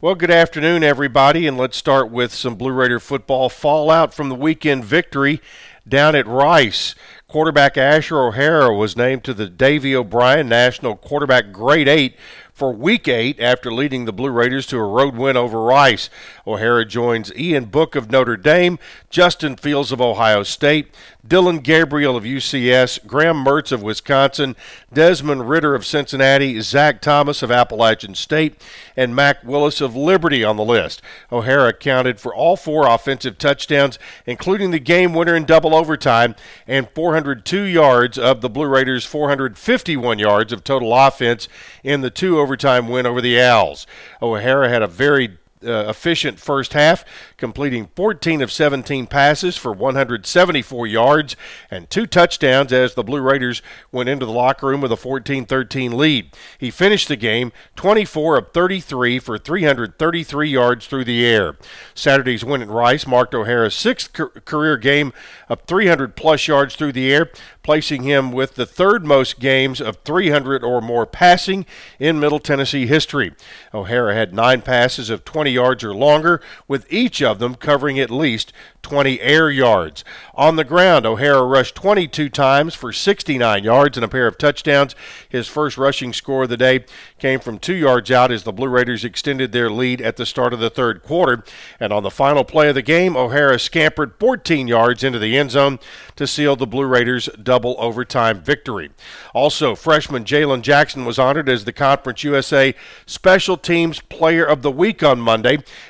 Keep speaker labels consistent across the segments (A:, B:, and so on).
A: Well, good afternoon, everybody, and let's start with some Blue Raider football fallout from the weekend victory down at Rice. Quarterback Asher O'Hara was named to the Davy O'Brien National Quarterback Great 8 for Week 8 after leading the Blue Raiders to a road win over Rice. O'Hara joins Ian Book of Notre Dame, Justin Fields of Ohio State, Dillon Gabriel of UCF, Graham Mertz of Wisconsin, Desmond Ridder of Cincinnati, Zac Thomas of Appalachian State, and Malik Willis of Liberty on the list. O'Hara counted for all four offensive touchdowns, including the game winner in double overtime, and 402 yards of the Blue Raiders' 451 yards of total offense in the two overtime win over the Owls. O'Hara had a very uh, efficient first half, completing 14 of 17 passes for 174 yards and two touchdowns as the Blue Raiders went into the locker room with a 14 13 lead. He finished the game 24 of 33 for 333 yards through the air. Saturday's win at Rice marked O'Hara's sixth career game of 300 plus yards through the air, placing him with the third most games of 300 or more passing in Middle Tennessee history. O'Hara had nine passes of 20 yards or longer, with each of them covering at least 20 air yards. On the ground, O'Hara rushed 22 times for 69 yards and a pair of touchdowns. His first rushing score of the day came from two yards out as the Blue Raiders extended their lead at the start of the third quarter. And on the final play of the game, O'Hara scampered 14 yards into the end zone to seal the Blue Raiders' double overtime victory. Also, freshman Jalen Jackson was honored as the Conference USA Special Teams Player of the Week on Monday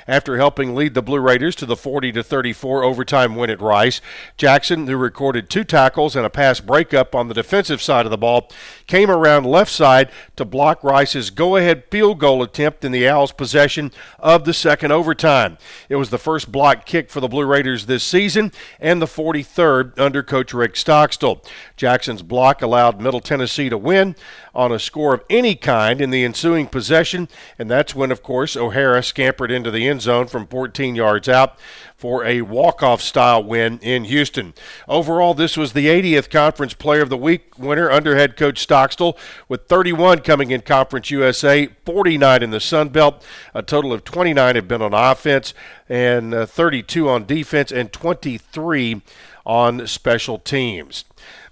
A: after helping lead the Blue Raiders to the 40 34 overtime win at Rice. Jackson, who recorded two tackles and a pass breakup on the defensive side of the ball, came around left side to block Rice's go ahead field goal attempt in the Owls' possession of the second overtime. It was the first block kick for the Blue Raiders this season and the 43rd under coach Rick Stockstill. Jackson's block allowed Middle Tennessee to win on a score of any kind in the ensuing possession, and that's when, of course, O'Hara scampered into the end zone from 14 yards out for a walk-off style win in Houston. Overall, this was the 80th Conference Player of the Week winner under head coach Stockstill, with 31 coming in Conference USA, 49 in the Sun Belt. A total of 29 have been on offense, and uh, 32 on defense, and 23 on special teams.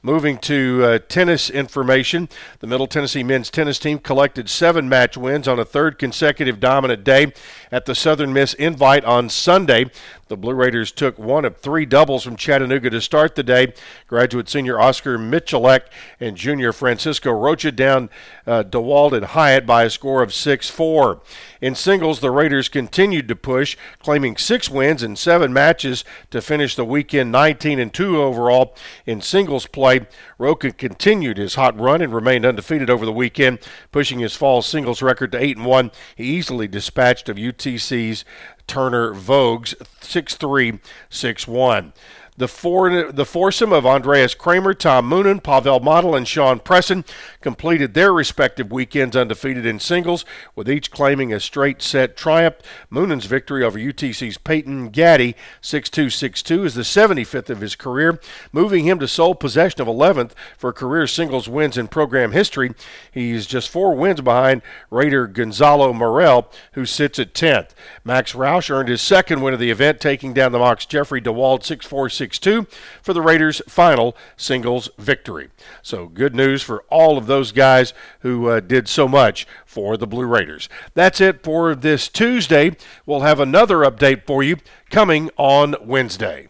A: Moving to uh, tennis information, the Middle Tennessee men's tennis team collected seven match wins on a third consecutive dominant day at the Southern Miss Invite on Sunday. The Blue Raiders took one of three doubles from Chattanooga to start the day. Graduate senior Oscar Michalek and junior Francisco Rocha down uh, DeWald and Hyatt by a score of 6 4. In singles, the Raiders continued to push, claiming six wins in seven matches to finish the weekend 19 and 2 overall in singles play. Rocha continued his hot run and remained undefeated over the weekend, pushing his fall singles record to 8 and 1. He easily dispatched of UTC's Turner Voges 6361. The, four, the foursome of Andreas Kramer, Tom Moonen, Pavel Model, and Sean Presson completed their respective weekends undefeated in singles, with each claiming a straight set triumph. Moonen's victory over UTC's Peyton Gaddy 6 2 6 2 is the 75th of his career, moving him to sole possession of 11th for career singles wins in program history. He's just four wins behind Raider Gonzalo Morel, who sits at 10th. Max Roush earned his second win of the event, taking down the Mocs Jeffrey DeWald 6 4 6 6 2 for the Raiders' final singles victory. So, good news for all of those guys who uh, did so much for the Blue Raiders. That's it for this Tuesday. We'll have another update for you coming on Wednesday.